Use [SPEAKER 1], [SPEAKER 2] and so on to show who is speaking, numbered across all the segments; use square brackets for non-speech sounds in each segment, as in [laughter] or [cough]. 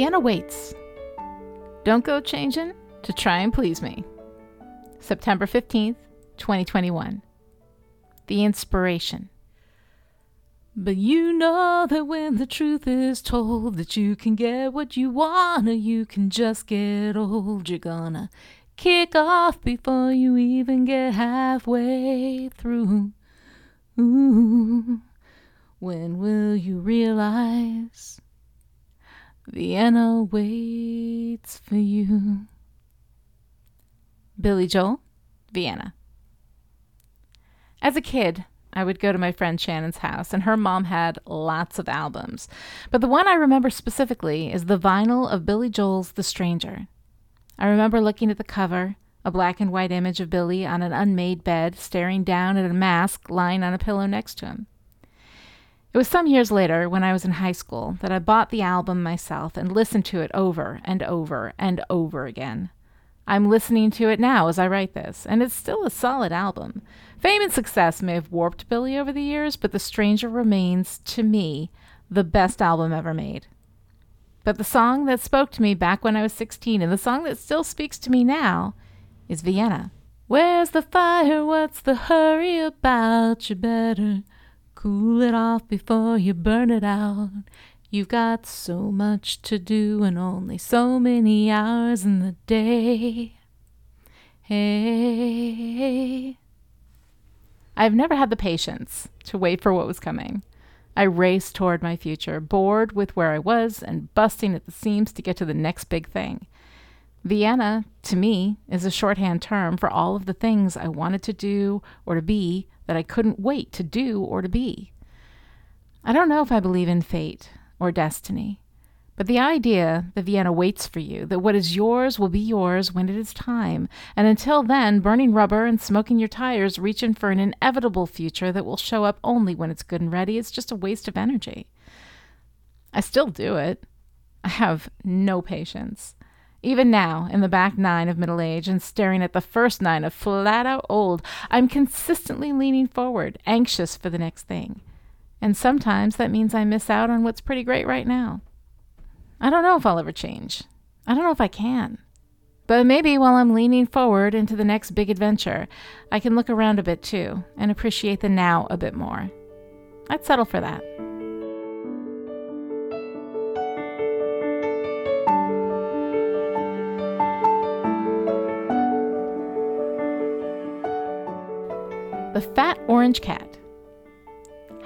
[SPEAKER 1] Vienna waits. Don't go changing to try and please me. September 15th, 2021. The inspiration. But you know that when the truth is told that you can get what you want or you can just get old, you're gonna kick off before you even get halfway through. Ooh, when will you realize Vienna waits for you? Billy Joel, Vienna. As a kid, I would go to my friend Shannon's house, and her mom had lots of albums. But the one I remember specifically is the vinyl of Billy Joel's The Stranger. I remember looking at the cover, a black and white image of Billy on an unmade bed, staring down at a mask lying on a pillow next to him. It was some years later, when I was in high school, that I bought the album myself and listened to it over and over and over again. I'm listening to it now as I write this, and it's still a solid album. Fame and success may have warped Billy over the years, but The Stranger remains, to me, the best album ever made. But the song that spoke to me back when I was 16 and the song that still speaks to me now is Vienna. Where's the fire? What's the hurry about? You better cool it off before you burn it out. You've got so much to do and only so many hours in the day. Hey. I've never had the patience to wait for what was coming. I raced toward my future, bored with where I was and busting at the seams to get to the next big thing. Vienna, to me, is a shorthand term for all of the things I wanted to do or to be that I couldn't wait to do or to be. I don't know if I believe in fate or destiny. But the idea that Vienna waits for you, that what is yours will be yours when it is time, and until then, burning rubber and smoking your tires, reaching for an inevitable future that will show up only when it's good and ready, is just a waste of energy. I still do it. I have no patience. Even now, in the back nine of middle age and staring at the first nine of flat out old, I'm consistently leaning forward, anxious for the next thing. And sometimes that means I miss out on what's pretty great right now. I don't know if I'll ever change. I don't know if I can. But maybe while I'm leaning forward into the next big adventure, I can look around a bit too and appreciate the now a bit more. I'd settle for that. The Fat Orange Cat.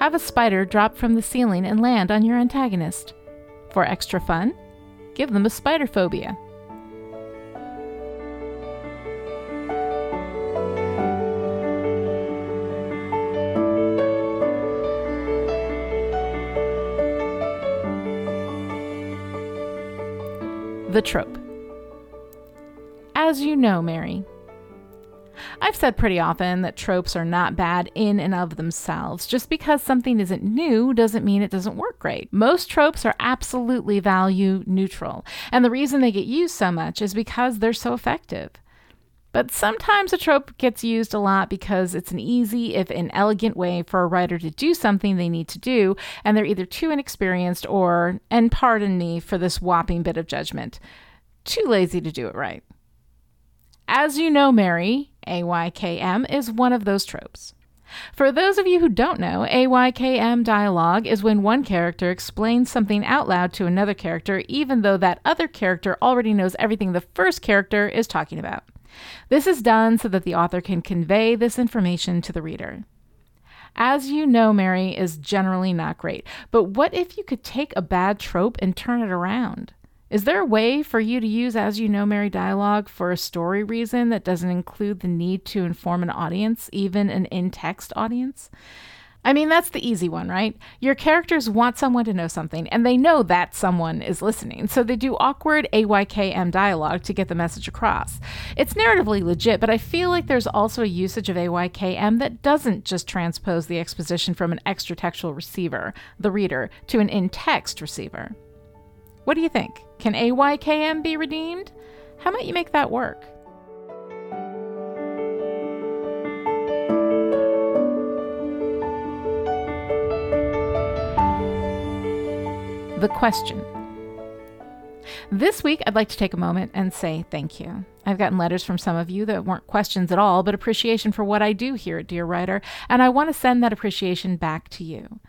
[SPEAKER 1] Have a spider drop from the ceiling and land on your antagonist. For extra fun, give them a spider phobia. The trope. As you know, Mary, I've said pretty often that tropes are not bad in and of themselves. Just because something isn't new doesn't mean it doesn't work great. Most tropes are absolutely value neutral, and the reason they get used so much is because they're so effective. But sometimes a trope gets used a lot because it's an easy, if inelegant way for a writer to do something they need to do, and they're either too inexperienced or, and pardon me for this whopping bit of judgment, too lazy to do it right. As you know, Mary, AYKM, is one of those tropes. For those of you who don't know, AYKM dialogue is when one character explains something out loud to another character, even though that other character already knows everything the first character is talking about. This is done so that the author can convey this information to the reader. As you know, Mary is generally not great, but what if you could take a bad trope and turn it around? Is there a way for you to use As You Know Mary dialogue for a story reason that doesn't include the need to inform an audience, even an in text audience? I mean, that's the easy one, right? Your characters want someone to know something, and they know that someone is listening, so they do awkward AYKM dialogue to get the message across. It's narratively legit, but I feel like there's also a usage of AYKM that doesn't just transpose the exposition from an extra textual receiver, the reader, to an in text receiver. What do you think? Can AYKM be redeemed? How might you make that work? The question. This week, I'd like to take a moment and say thank you. I've gotten letters from some of you that weren't questions at all, but appreciation for what I do here at Dear Writer, and I want to send that appreciation back to you.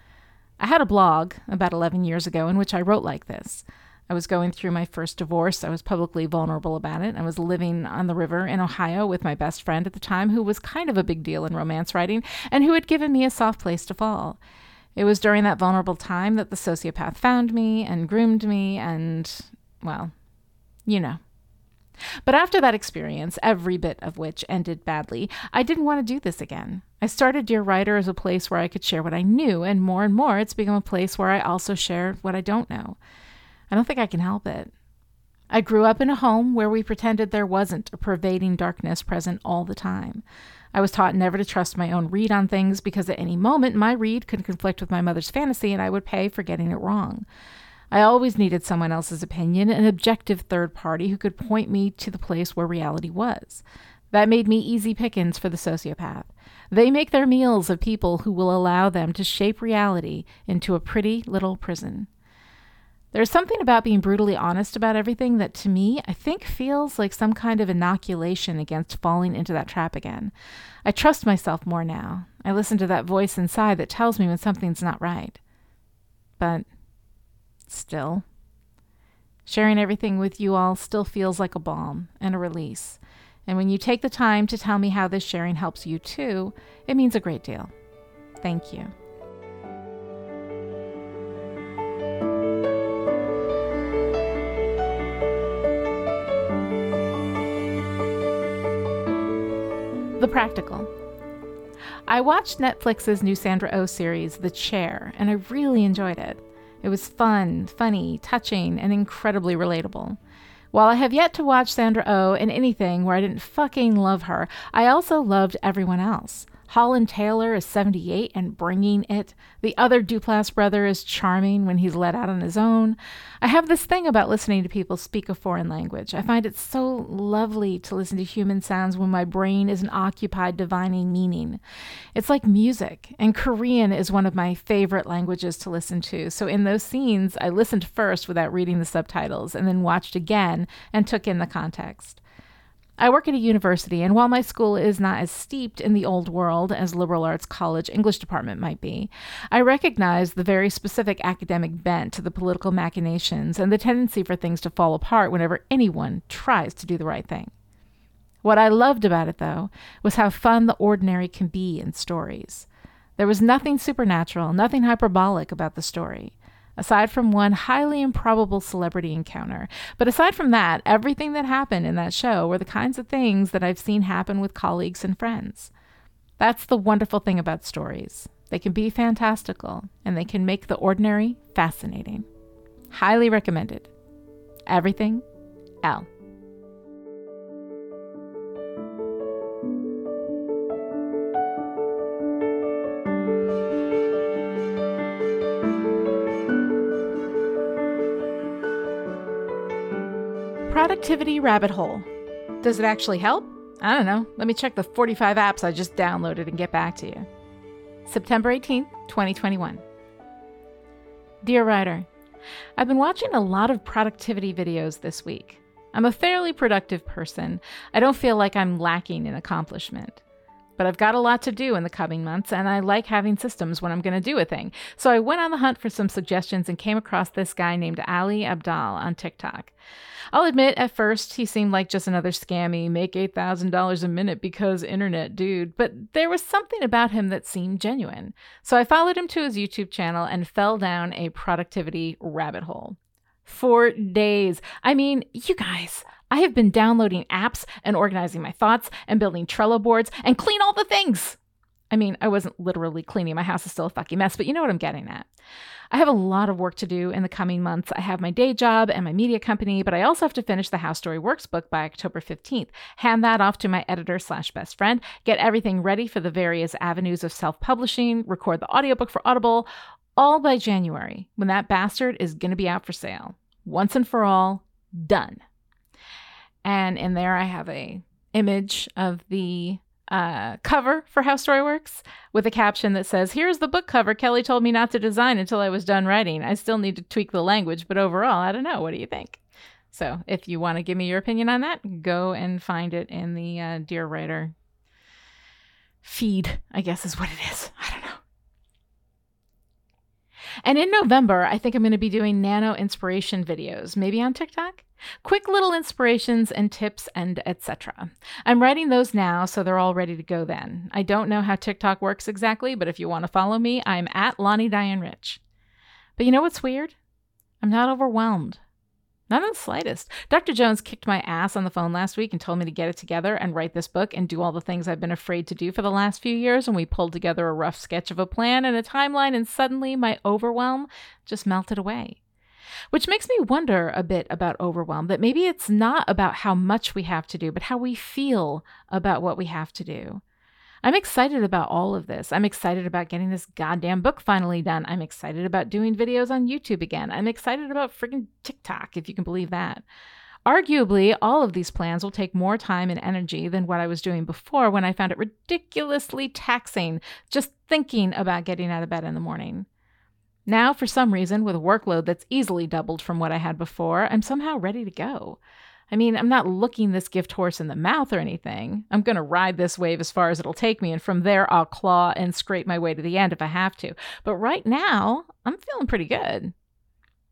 [SPEAKER 1] I had a blog about 11 years ago in which I wrote like this. I was going through my first divorce. I was publicly vulnerable about it. I was living on the river in Ohio with my best friend at the time, who was kind of a big deal in romance writing and who had given me a soft place to fall. It was during that vulnerable time that the sociopath found me and groomed me and well, you know. But after that experience, every bit of which ended badly, I didn't want to do this again. I started Dear Writer as a place where I could share what I knew, and more and more it's become a place where I also share what I don't know. I don't think I can help it. I grew up in a home where we pretended there wasn't a pervading darkness present all the time. I was taught never to trust my own read on things because at any moment my read could conflict with my mother's fantasy and I would pay for getting it wrong. I always needed someone else's opinion, an objective third party who could point me to the place where reality was. That made me easy pickings for the sociopath. They make their meals of people who will allow them to shape reality into a pretty little prison. There's something about being brutally honest about everything that to me, I think feels like some kind of inoculation against falling into that trap again. I trust myself more now. I listen to that voice inside that tells me when something's not right. But still. Sharing everything with you all still feels like a balm and a release. And when you take the time to tell me how this sharing helps you too, it means a great deal. Thank you. Practical. I watched Netflix's new Sandra O oh series, The Chair, and I really enjoyed it. It was fun, funny, touching, and incredibly relatable. While I have yet to watch Sandra O oh in anything where I didn't fucking love her, I also loved everyone else. Holland Taylor is 78 and bringing it. The other Duplass brother is charming when he's let out on his own. I have this thing about listening to people speak a foreign language. I find it so lovely to listen to human sounds when my brain isn't occupied divining meaning. It's like music, and Korean is one of my favorite languages to listen to. So in those scenes, I listened first without reading the subtitles and then watched again and took in the context. I work at a university, and while my school is not as steeped in the old world as liberal arts college English department might be, I recognize the very specific academic bent to the political machinations and the tendency for things to fall apart whenever anyone tries to do the right thing. What I loved about it, though, was how fun the ordinary can be in stories. There was nothing supernatural, nothing hyperbolic about the story aside from one highly improbable celebrity encounter. But aside from that, everything that happened in that show were the kinds of things that I've seen happen with colleagues and friends. That's the wonderful thing about stories. They can be fantastical and they can make the ordinary fascinating. Highly recommended. Everything, Elle. Productivity rabbit hole. Does it actually help? I don't know. Let me check the 45 apps I just downloaded and get back to you. September 18th, 2021. Dear writer, I've been watching a lot of productivity videos this week. I'm a fairly productive person. I don't feel like I'm lacking in accomplishment. But I've got a lot to do in the coming months, and I like having systems when I'm going to do a thing. So I went on the hunt for some suggestions and came across this guy named Ali Abdaal on TikTok. I'll admit, at first, he seemed like just another scammy, make $8,000 a minute because internet dude, but there was something about him that seemed genuine. So I followed him to his YouTube channel and fell down a productivity rabbit hole. For days. I mean, you guys, I have been downloading apps and organizing my thoughts and building Trello boards and clean all the things. I mean, I wasn't literally cleaning. My house is still a fucking mess, but you know what I'm getting at. I have a lot of work to do in the coming months. I have my day job and my media company, but I also have to finish the How Story Works book by October 15th, hand that off to my editor slash best friend, get everything ready for the various avenues of self-publishing, record the audiobook for Audible, all by January, when that bastard is going to be out for sale. Once and for all, done and in there I have a image of the uh, cover for How Story Works with a caption that says, Here's the book cover Kelly told me not to design until I was done writing. I still need to tweak the language, but overall, I don't know. What do you think? So if you want to give me your opinion on that, go and find it in the uh, Dear Writer feed, I guess is what it is. [laughs] I don't know. And in November, I think I'm going to be doing nano inspiration videos, maybe on TikTok. Quick little inspirations and tips and etc. I'm writing those now so they're all ready to go then. I don't know how TikTok works exactly, but if you want to follow me, I'm at Lani Diane Rich. But you know what's weird? I'm not overwhelmed. Not in the slightest. Dr. Jones kicked my ass on the phone last week and told me to get it together and write this book and do all the things I've been afraid to do for the last few years. And we pulled together a rough sketch of a plan and a timeline, and suddenly my overwhelm just melted away. Which makes me wonder a bit about overwhelm that maybe it's not about how much we have to do, but how we feel about what we have to do. I'm excited about all of this. I'm excited about getting this goddamn book finally done. I'm excited about doing videos on YouTube again. I'm excited about freaking TikTok, if you can believe that. Arguably, all of these plans will take more time and energy than what I was doing before when I found it ridiculously taxing just thinking about getting out of bed in the morning. Now, for some reason, with a workload that's easily doubled from what I had before, I'm somehow ready to go. I mean, I'm not looking this gift horse in the mouth or anything. I'm going to ride this wave as far as it'll take me, and from there, I'll claw and scrape my way to the end if I have to. But right now, I'm feeling pretty good.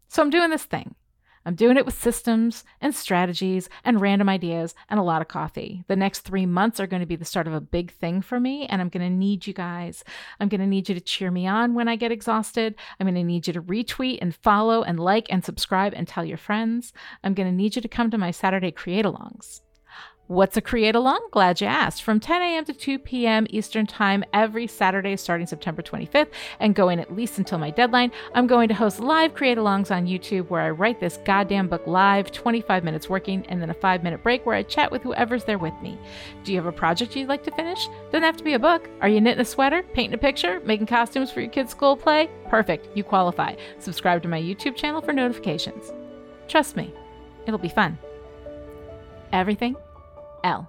[SPEAKER 1] So I'm doing this thing. I'm doing it with systems and strategies and random ideas and a lot of coffee. The next three months are going to be the start of a big thing for me, and I'm going to need you guys. I'm going to need you to cheer me on when I get exhausted. I'm going to need you to retweet and follow and like and subscribe and tell your friends. I'm going to need you to come to my Saturday create alongs. What's a create along? Glad you asked. From 10 a.m. to 2 p.m. Eastern Time every Saturday starting September 25th and going at least until my deadline, I'm going to host live create alongs on YouTube where I write this goddamn book live, 25 minutes working, and then a five minute break where I chat with whoever's there with me. Do you have a project you'd like to finish? Doesn't have to be a book. Are you knitting a sweater, painting a picture, making costumes for your kids' school play? Perfect. You qualify. Subscribe to my YouTube channel for notifications. Trust me, it'll be fun. Everything L.